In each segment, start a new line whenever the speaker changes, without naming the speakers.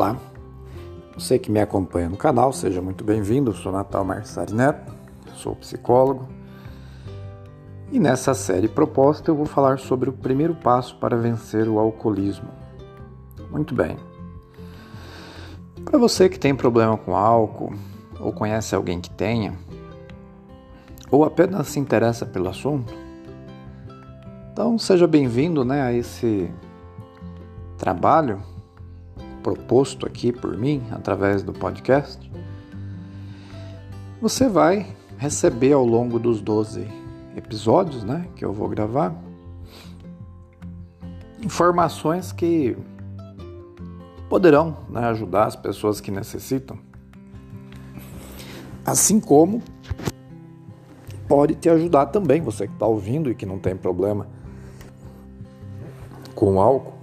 Olá, você que me acompanha no canal, seja muito bem-vindo. Eu sou Natal Marçari Neto, sou psicólogo e nessa série proposta eu vou falar sobre o primeiro passo para vencer o alcoolismo. Muito bem. Para você que tem problema com álcool ou conhece alguém que tenha, ou apenas se interessa pelo assunto, então seja bem-vindo né, a esse trabalho proposto aqui por mim através do podcast, você vai receber ao longo dos 12 episódios né, que eu vou gravar informações que poderão né, ajudar as pessoas que necessitam, assim como pode te ajudar também, você que está ouvindo e que não tem problema com álcool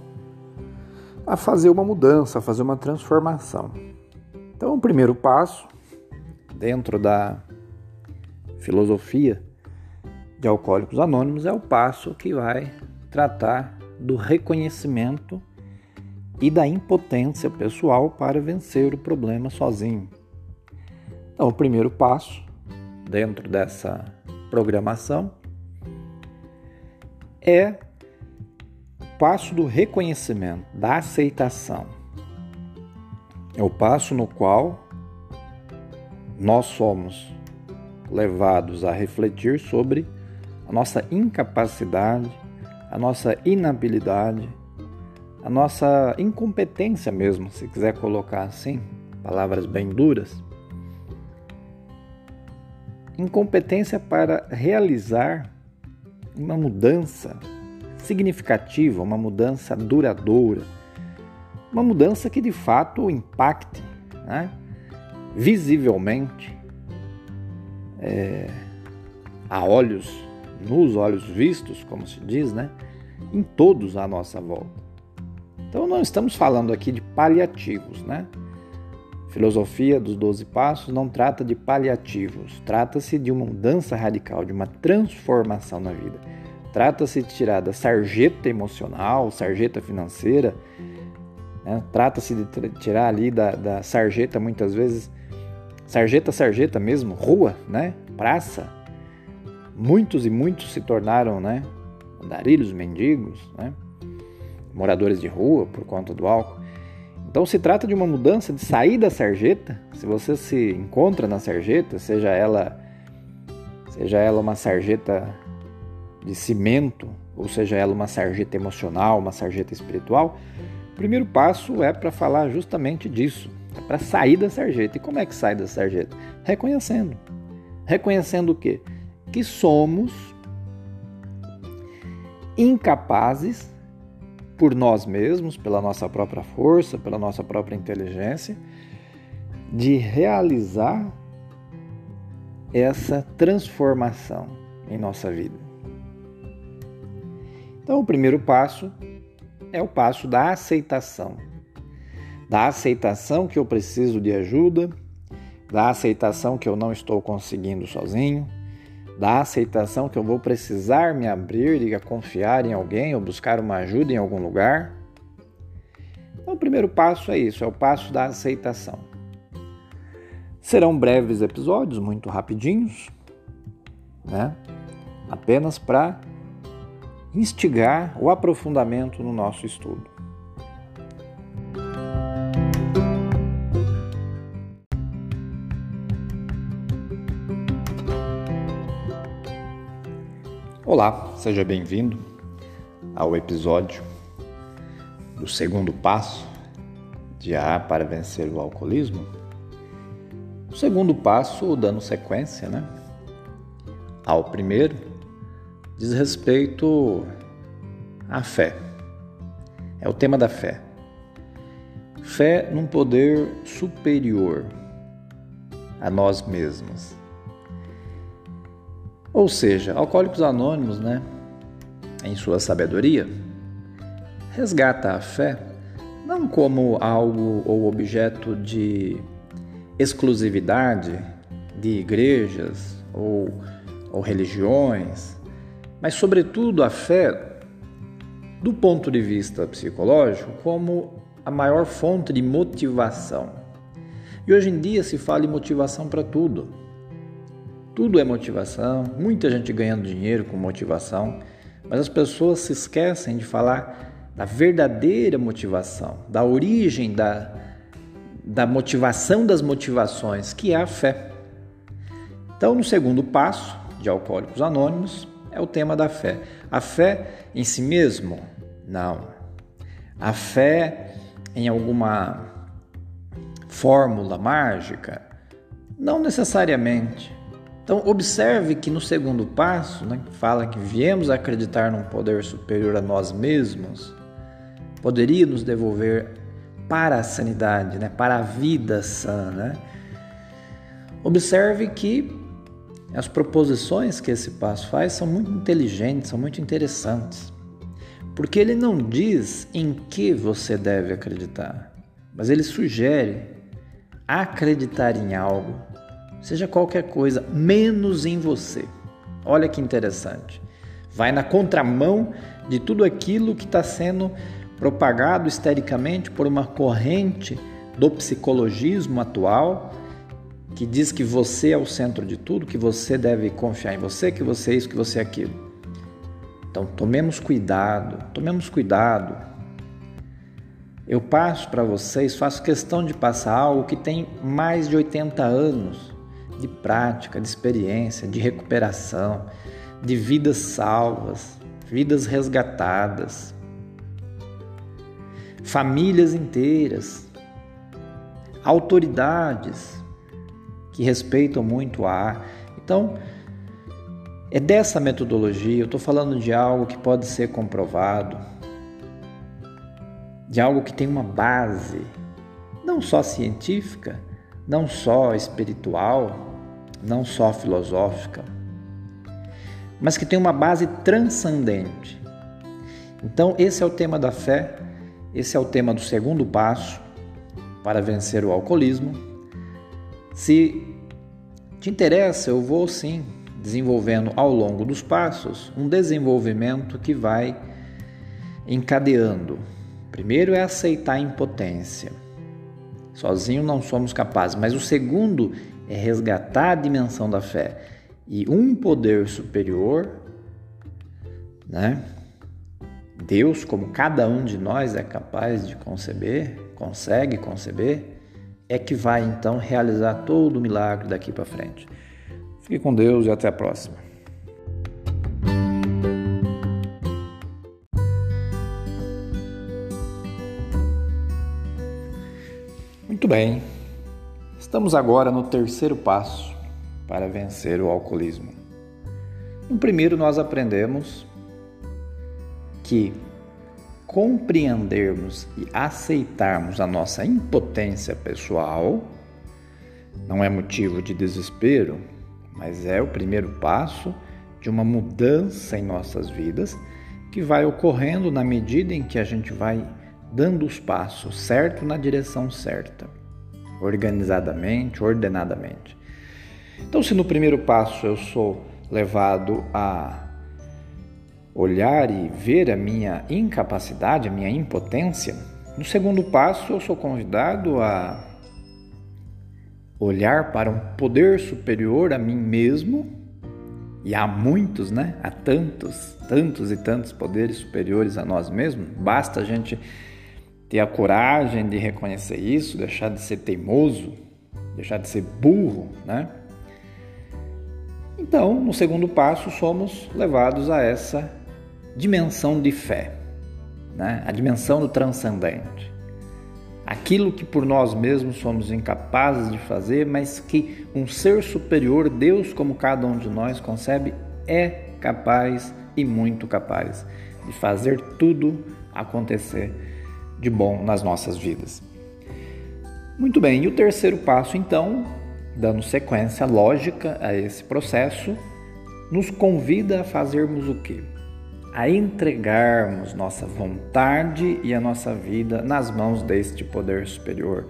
a fazer uma mudança, a fazer uma transformação. Então, o primeiro passo, dentro da filosofia de Alcoólicos Anônimos, é o passo que vai tratar do reconhecimento e da impotência pessoal para vencer o problema sozinho. Então, o primeiro passo, dentro dessa programação, é passo do reconhecimento, da aceitação. É o passo no qual nós somos levados a refletir sobre a nossa incapacidade, a nossa inabilidade, a nossa incompetência mesmo, se quiser colocar assim, palavras bem duras. Incompetência para realizar uma mudança significativa, uma mudança duradoura, uma mudança que de fato impacte né, visivelmente é, a olhos, nos olhos vistos, como se diz, né, em todos à nossa volta. Então não estamos falando aqui de paliativos, né? Filosofia dos Doze Passos não trata de paliativos, trata-se de uma mudança radical, de uma transformação na vida. Trata-se de tirar da sarjeta emocional, sarjeta financeira, né? trata-se de tirar ali da, da sarjeta, muitas vezes, sarjeta, sarjeta mesmo, rua, né? praça. Muitos e muitos se tornaram né? andarilhos, mendigos, né? moradores de rua por conta do álcool. Então se trata de uma mudança de sair da sarjeta. Se você se encontra na sarjeta, seja ela seja ela uma sarjeta de cimento, ou seja ela uma sarjeta emocional, uma sarjeta espiritual, o primeiro passo é para falar justamente disso, é para sair da sarjeta. E como é que sai da sarjeta? Reconhecendo. Reconhecendo o quê? Que somos incapazes por nós mesmos, pela nossa própria força, pela nossa própria inteligência, de realizar essa transformação em nossa vida. Então, o primeiro passo é o passo da aceitação. Da aceitação que eu preciso de ajuda, da aceitação que eu não estou conseguindo sozinho, da aceitação que eu vou precisar me abrir e confiar em alguém ou buscar uma ajuda em algum lugar. Então, o primeiro passo é isso, é o passo da aceitação. Serão breves episódios, muito rapidinhos, né? Apenas para instigar o aprofundamento no nosso estudo. Olá, seja bem-vindo ao episódio do segundo passo de A para vencer o alcoolismo. O segundo passo, dando sequência, né? Ao primeiro, diz respeito à fé. É o tema da fé. Fé num poder superior a nós mesmos. Ou seja, Alcoólicos Anônimos, né, em sua sabedoria, resgata a fé não como algo ou objeto de exclusividade de igrejas ou, ou religiões, mas, sobretudo, a fé, do ponto de vista psicológico, como a maior fonte de motivação. E hoje em dia se fala em motivação para tudo. Tudo é motivação, muita gente ganhando dinheiro com motivação, mas as pessoas se esquecem de falar da verdadeira motivação, da origem da, da motivação das motivações, que é a fé. Então, no segundo passo de Alcoólicos Anônimos, é o tema da fé. A fé em si mesmo? Não. A fé em alguma fórmula mágica? Não necessariamente. Então, observe que no segundo passo, né, fala que viemos a acreditar num poder superior a nós mesmos, poderia nos devolver para a sanidade, né, para a vida sã. Né? Observe que as proposições que esse passo faz são muito inteligentes, são muito interessantes, porque ele não diz em que você deve acreditar, mas ele sugere acreditar em algo seja qualquer coisa, menos em você. Olha que interessante. Vai na contramão de tudo aquilo que está sendo propagado histericamente por uma corrente do psicologismo atual que diz que você é o centro de tudo, que você deve confiar em você, que você é isso, que você é aquilo. Então, tomemos cuidado, tomemos cuidado. Eu passo para vocês, faço questão de passar algo que tem mais de 80 anos de prática, de experiência, de recuperação, de vidas salvas, vidas resgatadas, famílias inteiras, autoridades que respeitam muito a ar. Então, é dessa metodologia, eu estou falando de algo que pode ser comprovado, de algo que tem uma base, não só científica, não só espiritual, não só filosófica, mas que tem uma base transcendente. Então, esse é o tema da fé, esse é o tema do segundo passo para vencer o alcoolismo. Se te interessa, eu vou sim desenvolvendo ao longo dos passos um desenvolvimento que vai encadeando. Primeiro é aceitar a impotência. Sozinho não somos capazes, mas o segundo é resgatar a dimensão da fé e um poder superior, né? Deus, como cada um de nós é capaz de conceber, consegue conceber, é que vai então realizar todo o milagre daqui para frente. Fique com Deus e até a próxima. Muito bem. Estamos agora no terceiro passo para vencer o alcoolismo. No primeiro, nós aprendemos que compreendermos e aceitarmos a nossa impotência pessoal não é motivo de desespero, mas é o primeiro passo de uma mudança em nossas vidas que vai ocorrendo na medida em que a gente vai dando os passos certo na direção certa organizadamente, ordenadamente. Então, se no primeiro passo eu sou levado a olhar e ver a minha incapacidade, a minha impotência, no segundo passo eu sou convidado a olhar para um poder superior a mim mesmo, e há muitos, né? Há tantos, tantos e tantos poderes superiores a nós mesmos. Basta a gente ter a coragem de reconhecer isso, deixar de ser teimoso, deixar de ser burro, né? Então, no segundo passo, somos levados a essa dimensão de fé, né? a dimensão do transcendente. Aquilo que por nós mesmos somos incapazes de fazer, mas que um ser superior, Deus, como cada um de nós concebe, é capaz e muito capaz de fazer tudo acontecer de bom nas nossas vidas. Muito bem, e o terceiro passo, então, dando sequência lógica a esse processo, nos convida a fazermos o quê? A entregarmos nossa vontade e a nossa vida nas mãos deste poder superior,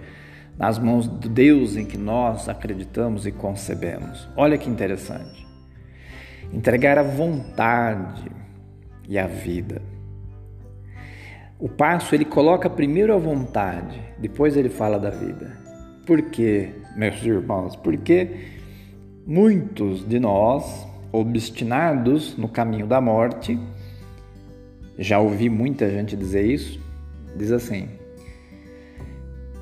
nas mãos de Deus em que nós acreditamos e concebemos. Olha que interessante. Entregar a vontade e a vida. o passo ele coloca primeiro a vontade, depois ele fala da vida. Por quê, meus irmãos? Porque muitos de nós, obstinados no caminho da morte, já ouvi muita gente dizer isso, diz assim: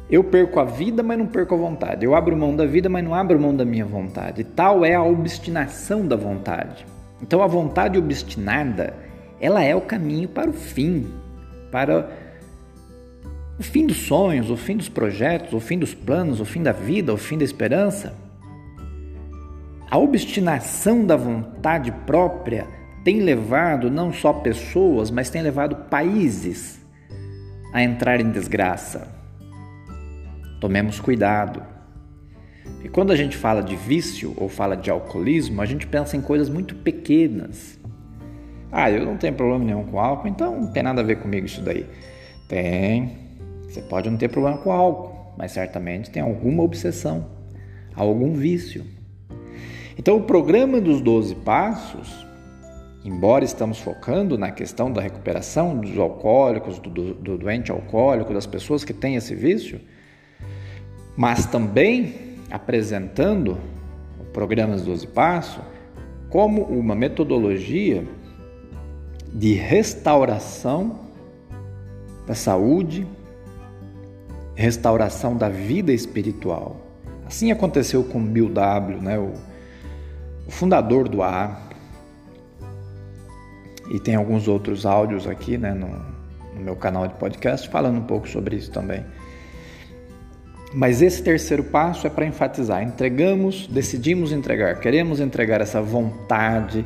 eu perco a vida, mas não perco a vontade. Eu abro mão da vida, mas não abro mão da minha vontade. Tal é a obstinação da vontade. Então a vontade obstinada, ela é o caminho para o fim, para o fim dos sonhos, o fim dos projetos, o fim dos planos, o fim da vida, o fim da esperança. A obstinação da vontade própria tem levado não só pessoas, mas tem levado países a entrar em desgraça. Tomemos cuidado. E quando a gente fala de vício ou fala de alcoolismo, a gente pensa em coisas muito pequenas. Ah, eu não tenho problema nenhum com álcool, então não tem nada a ver comigo isso daí. Tem. Você pode não ter problema com álcool, mas certamente tem alguma obsessão, algum vício. Então, o programa dos 12 passos, embora estamos focando na questão da recuperação dos alcoólicos, do, do, do doente alcoólico, das pessoas que têm esse vício, mas também apresentando Programas 12 Passos como uma metodologia de restauração da saúde, restauração da vida espiritual. Assim aconteceu com Bill W., né, o fundador do AA. E tem alguns outros áudios aqui né, no, no meu canal de podcast falando um pouco sobre isso também. Mas esse terceiro passo é para enfatizar: entregamos, decidimos entregar, queremos entregar essa vontade.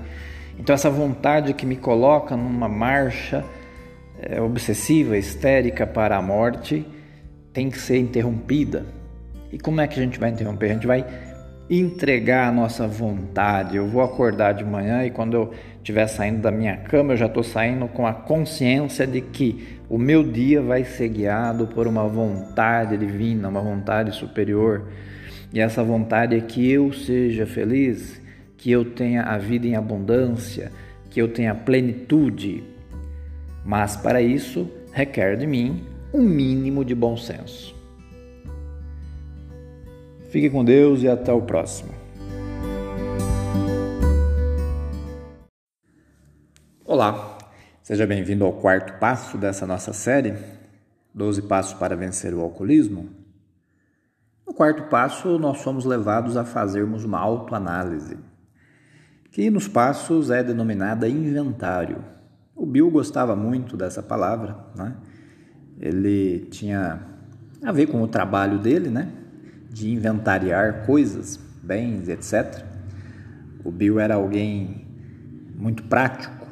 Então, essa vontade que me coloca numa marcha é, obsessiva, histérica para a morte, tem que ser interrompida. E como é que a gente vai interromper? A gente vai entregar a nossa vontade. Eu vou acordar de manhã e quando eu estiver saindo da minha cama, eu já estou saindo com a consciência de que o meu dia vai ser guiado por uma vontade divina, uma vontade superior. E essa vontade é que eu seja feliz, que eu tenha a vida em abundância, que eu tenha plenitude. Mas para isso requer de mim um mínimo de bom senso. Fique com Deus e até o próximo. Olá, seja bem-vindo ao quarto passo dessa nossa série, 12 Passos para Vencer o Alcoolismo. No quarto passo, nós somos levados a fazermos uma autoanálise, que nos passos é denominada inventário. O Bill gostava muito dessa palavra, né? Ele tinha a ver com o trabalho dele, né? De inventariar coisas, bens, etc. O Bill era alguém muito prático,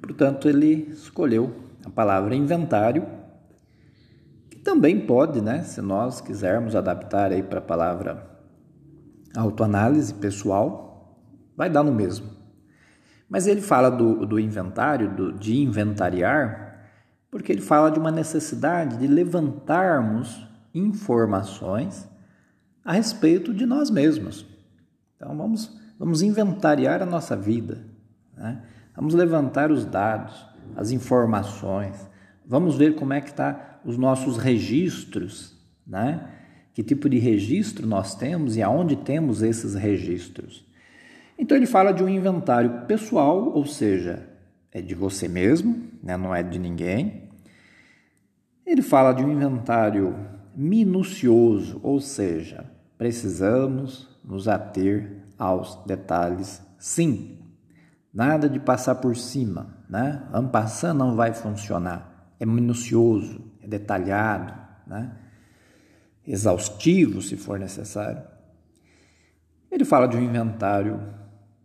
portanto, ele escolheu a palavra inventário, que também pode, né, se nós quisermos adaptar aí para a palavra autoanálise pessoal, vai dar no mesmo. Mas ele fala do, do inventário, do, de inventariar, porque ele fala de uma necessidade de levantarmos informações a respeito de nós mesmos. Então vamos, vamos inventariar a nossa vida, né? vamos levantar os dados, as informações, vamos ver como é que está os nossos registros, né? que tipo de registro nós temos e aonde temos esses registros. Então ele fala de um inventário pessoal, ou seja, é de você mesmo, né? não é de ninguém. Ele fala de um inventário minucioso, ou seja, precisamos nos ater aos detalhes, sim. Nada de passar por cima, né? Ampassando não vai funcionar. É minucioso, é detalhado, né? Exaustivo, se for necessário. Ele fala de um inventário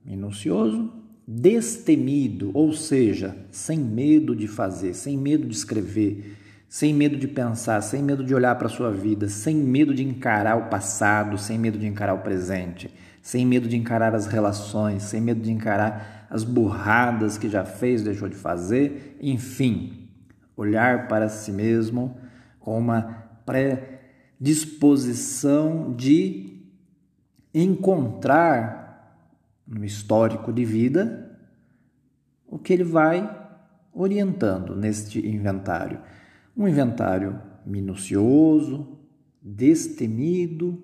minucioso, destemido, ou seja, sem medo de fazer, sem medo de escrever, sem medo de pensar, sem medo de olhar para a sua vida, sem medo de encarar o passado, sem medo de encarar o presente, sem medo de encarar as relações, sem medo de encarar as burradas que já fez, deixou de fazer, enfim, olhar para si mesmo com uma predisposição de encontrar no histórico de vida o que ele vai orientando neste inventário? Um inventário minucioso, destemido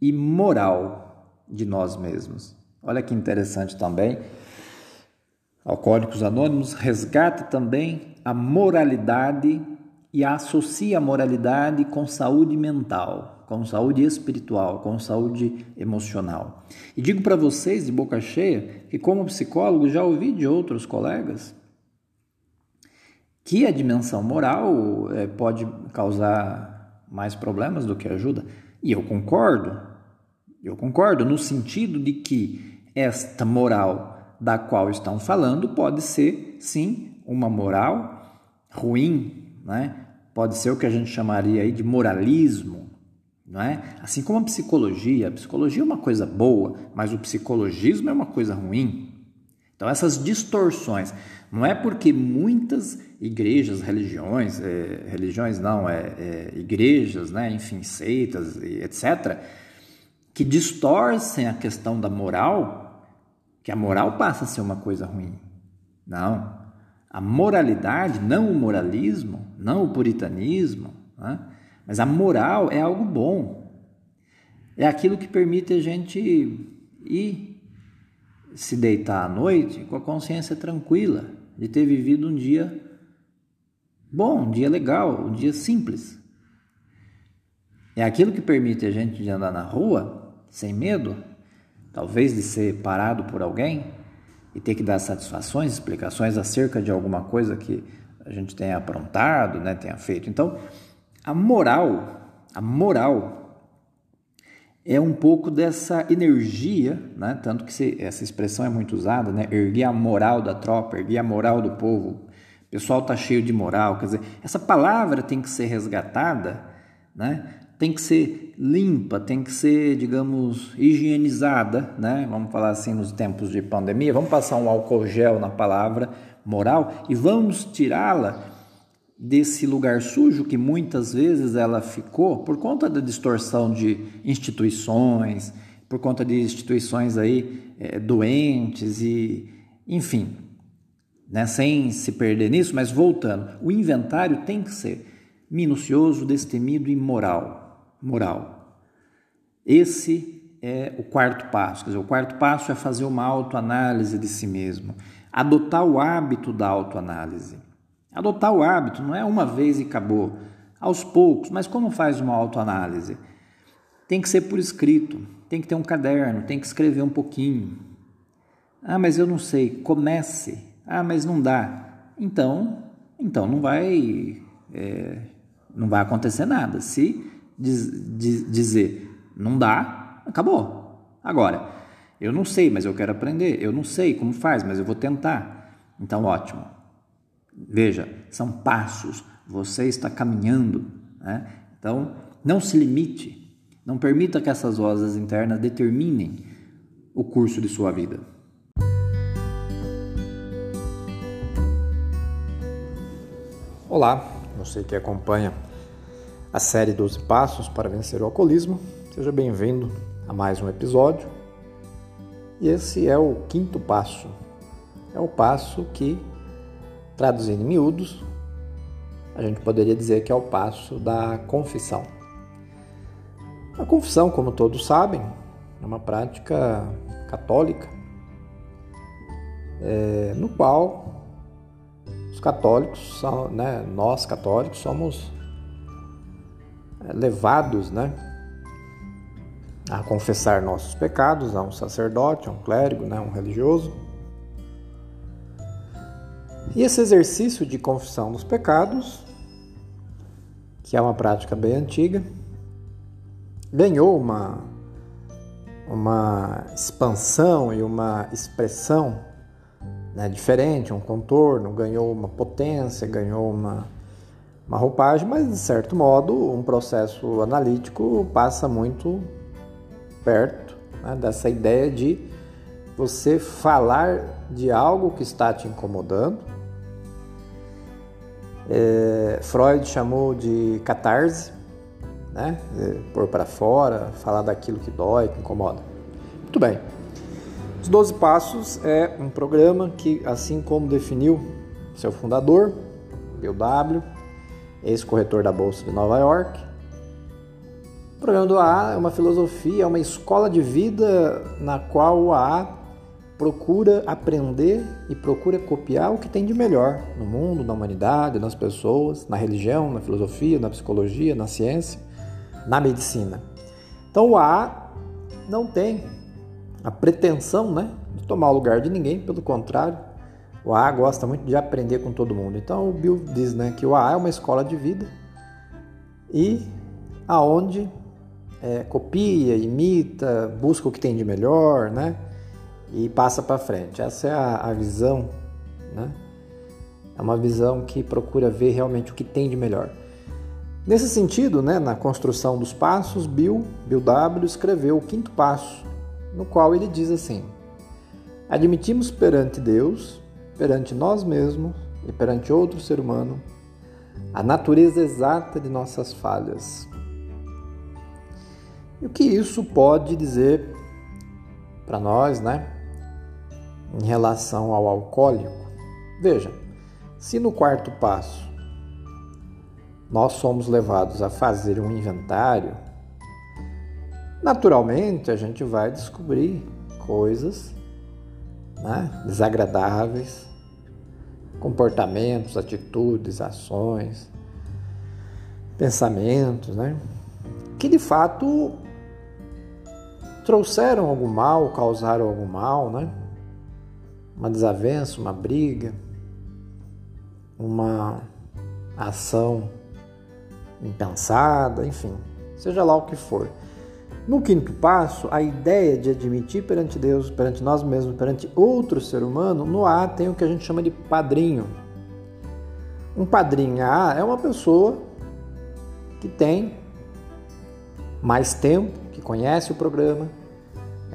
e moral de nós mesmos. Olha que interessante também. Alcoólicos Anônimos resgata também a moralidade e associa a moralidade com saúde mental, com saúde espiritual, com saúde emocional. E digo para vocês de boca cheia que, como psicólogo, já ouvi de outros colegas que a dimensão moral é, pode causar mais problemas do que ajuda. E eu concordo, eu concordo no sentido de que esta moral da qual estão falando pode ser, sim, uma moral ruim, né? pode ser o que a gente chamaria aí de moralismo, não é? Assim como a psicologia, a psicologia é uma coisa boa, mas o psicologismo é uma coisa ruim. Então essas distorções, não é porque muitas igrejas, religiões, é, religiões não, é, é, igrejas, né, enfim, seitas, etc., que distorcem a questão da moral, que a moral passa a ser uma coisa ruim. Não. A moralidade, não o moralismo, não o puritanismo, né? mas a moral é algo bom. É aquilo que permite a gente ir se deitar à noite com a consciência tranquila de ter vivido um dia bom, um dia legal, um dia simples. É aquilo que permite a gente de andar na rua sem medo, talvez de ser parado por alguém, e ter que dar satisfações, explicações acerca de alguma coisa que a gente tenha aprontado, né, tenha feito. Então, a moral, a moral é um pouco dessa energia, né, tanto que se, essa expressão é muito usada, né, erguer a moral da tropa, erguer a moral do povo. O pessoal está cheio de moral, quer dizer, essa palavra tem que ser resgatada, né, tem que ser limpa, tem que ser, digamos, higienizada, né? Vamos falar assim nos tempos de pandemia, vamos passar um álcool gel na palavra moral e vamos tirá-la desse lugar sujo que muitas vezes ela ficou por conta da distorção de instituições, por conta de instituições aí é, doentes e, enfim, né? Sem se perder nisso, mas voltando, o inventário tem que ser minucioso, destemido e moral moral. Esse é o quarto passo. Quer dizer, o quarto passo é fazer uma autoanálise de si mesmo, adotar o hábito da autoanálise. Adotar o hábito não é uma vez e acabou, aos poucos, mas como faz uma autoanálise? Tem que ser por escrito, tem que ter um caderno, tem que escrever um pouquinho. Ah, mas eu não sei, comece. Ah, mas não dá. Então, então não vai, é, não vai acontecer nada. Se diz, diz, dizer não dá, acabou. Agora, eu não sei, mas eu quero aprender. Eu não sei como faz, mas eu vou tentar. Então, ótimo. Veja, são passos. Você está caminhando. Né? Então, não se limite. Não permita que essas vozes internas determinem o curso de sua vida. Olá, você que acompanha a série 12 Passos para Vencer o Alcoolismo. Seja bem-vindo a mais um episódio. E esse é o quinto passo. É o passo que, traduzindo em miúdos, a gente poderia dizer que é o passo da confissão. A confissão, como todos sabem, é uma prática católica é, no qual os católicos, são, né, nós católicos, somos é, levados né, a confessar nossos pecados a um sacerdote, a um clérigo, né, um religioso. E esse exercício de confissão dos pecados, que é uma prática bem antiga, ganhou uma, uma expansão e uma expressão né, diferente, um contorno, ganhou uma potência, ganhou uma uma roupagem, mas de certo modo um processo analítico passa muito perto né, dessa ideia de você falar de algo que está te incomodando. É, Freud chamou de catarse, né? pôr para fora, falar daquilo que dói, que incomoda. Muito bem. Os 12 Passos é um programa que, assim como definiu seu fundador, Bill W., ex-corretor da Bolsa de Nova York. O programa do AA é uma filosofia, é uma escola de vida na qual o AA procura aprender e procura copiar o que tem de melhor no mundo, na humanidade, nas pessoas, na religião, na filosofia, na psicologia, na ciência, na medicina. Então o AA não tem a pretensão né, de tomar o lugar de ninguém, pelo contrário, o AA gosta muito de aprender com todo mundo. Então o Bill diz né, que o AA é uma escola de vida e aonde é, copia, imita, busca o que tem de melhor, né? E passa para frente. Essa é a, a, visão, né? É uma visão que procura ver realmente o que tem de melhor. Nesse sentido, né, na construção dos passos, Bill, Bill W escreveu o quinto passo, no qual ele diz assim: Admitimos perante Deus, perante nós mesmos e perante outro ser humano a natureza exata de nossas falhas e o que isso pode dizer para nós, né? Em relação ao alcoólico? Veja, se no quarto passo nós somos levados a fazer um inventário, naturalmente a gente vai descobrir coisas né, desagradáveis, comportamentos, atitudes, ações, pensamentos, né, que de fato trouxeram algum mal, causaram algum mal, né? Uma desavença, uma briga, uma ação impensada, enfim, seja lá o que for. No quinto passo, a ideia de admitir perante Deus, perante nós mesmos, perante outro ser humano, no A tem o que a gente chama de padrinho. Um padrinho A é uma pessoa que tem mais tempo, que conhece o programa,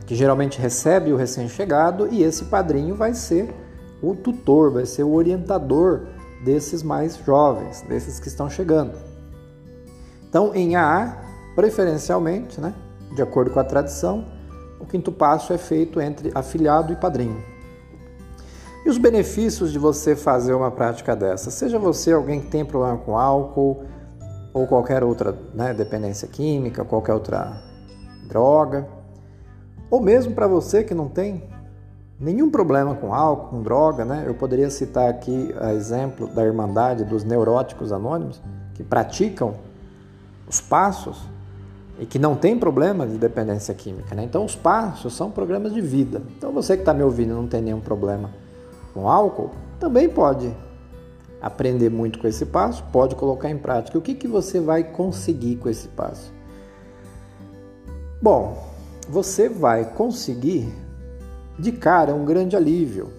que geralmente recebe o recém-chegado e esse padrinho vai ser o tutor, vai ser o orientador desses mais jovens, desses que estão chegando. Então, em AA, preferencialmente, né, de acordo com a tradição, o quinto passo é feito entre afilhado e padrinho. E os benefícios de você fazer uma prática dessa? Seja você alguém que tem problema com álcool ou qualquer outra né, dependência química, qualquer outra droga, ou mesmo para você que não tem nenhum problema com álcool, com droga, né? Eu poderia citar aqui a exemplo da Irmandade dos Neuróticos Anônimos, que praticam os passos e que não tem problema de dependência química, né? Então os passos são programas de vida. Então você que está me ouvindo não tem nenhum problema com álcool, também pode aprender muito com esse passo, pode colocar em prática. O que, que você vai conseguir com esse passo? Bom, você vai conseguir de cara um grande alívio.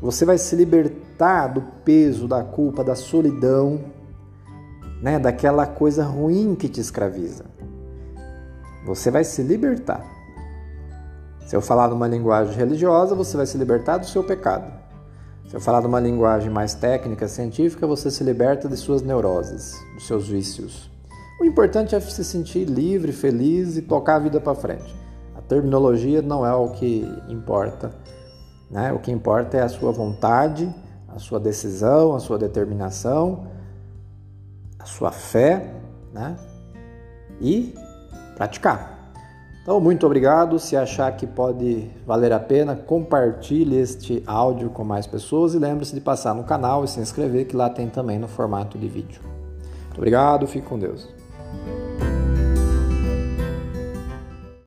Você vai se libertar do peso, da culpa, da solidão, né, daquela coisa ruim que te escraviza. Você vai se libertar. Se eu falar numa linguagem religiosa, você vai se libertar do seu pecado. Se eu falar numa linguagem mais técnica, científica, você se liberta de suas neuroses, dos seus vícios. O importante é se sentir livre, feliz e tocar a vida para frente. A terminologia não é o que importa. Né? O que importa é a sua vontade, a sua decisão, a sua determinação, a sua fé né? e praticar. Então, muito obrigado. Se achar que pode valer a pena, compartilhe este áudio com mais pessoas e lembre-se de passar no canal e se inscrever, que lá tem também no formato de vídeo. Muito obrigado, fique com Deus. thank you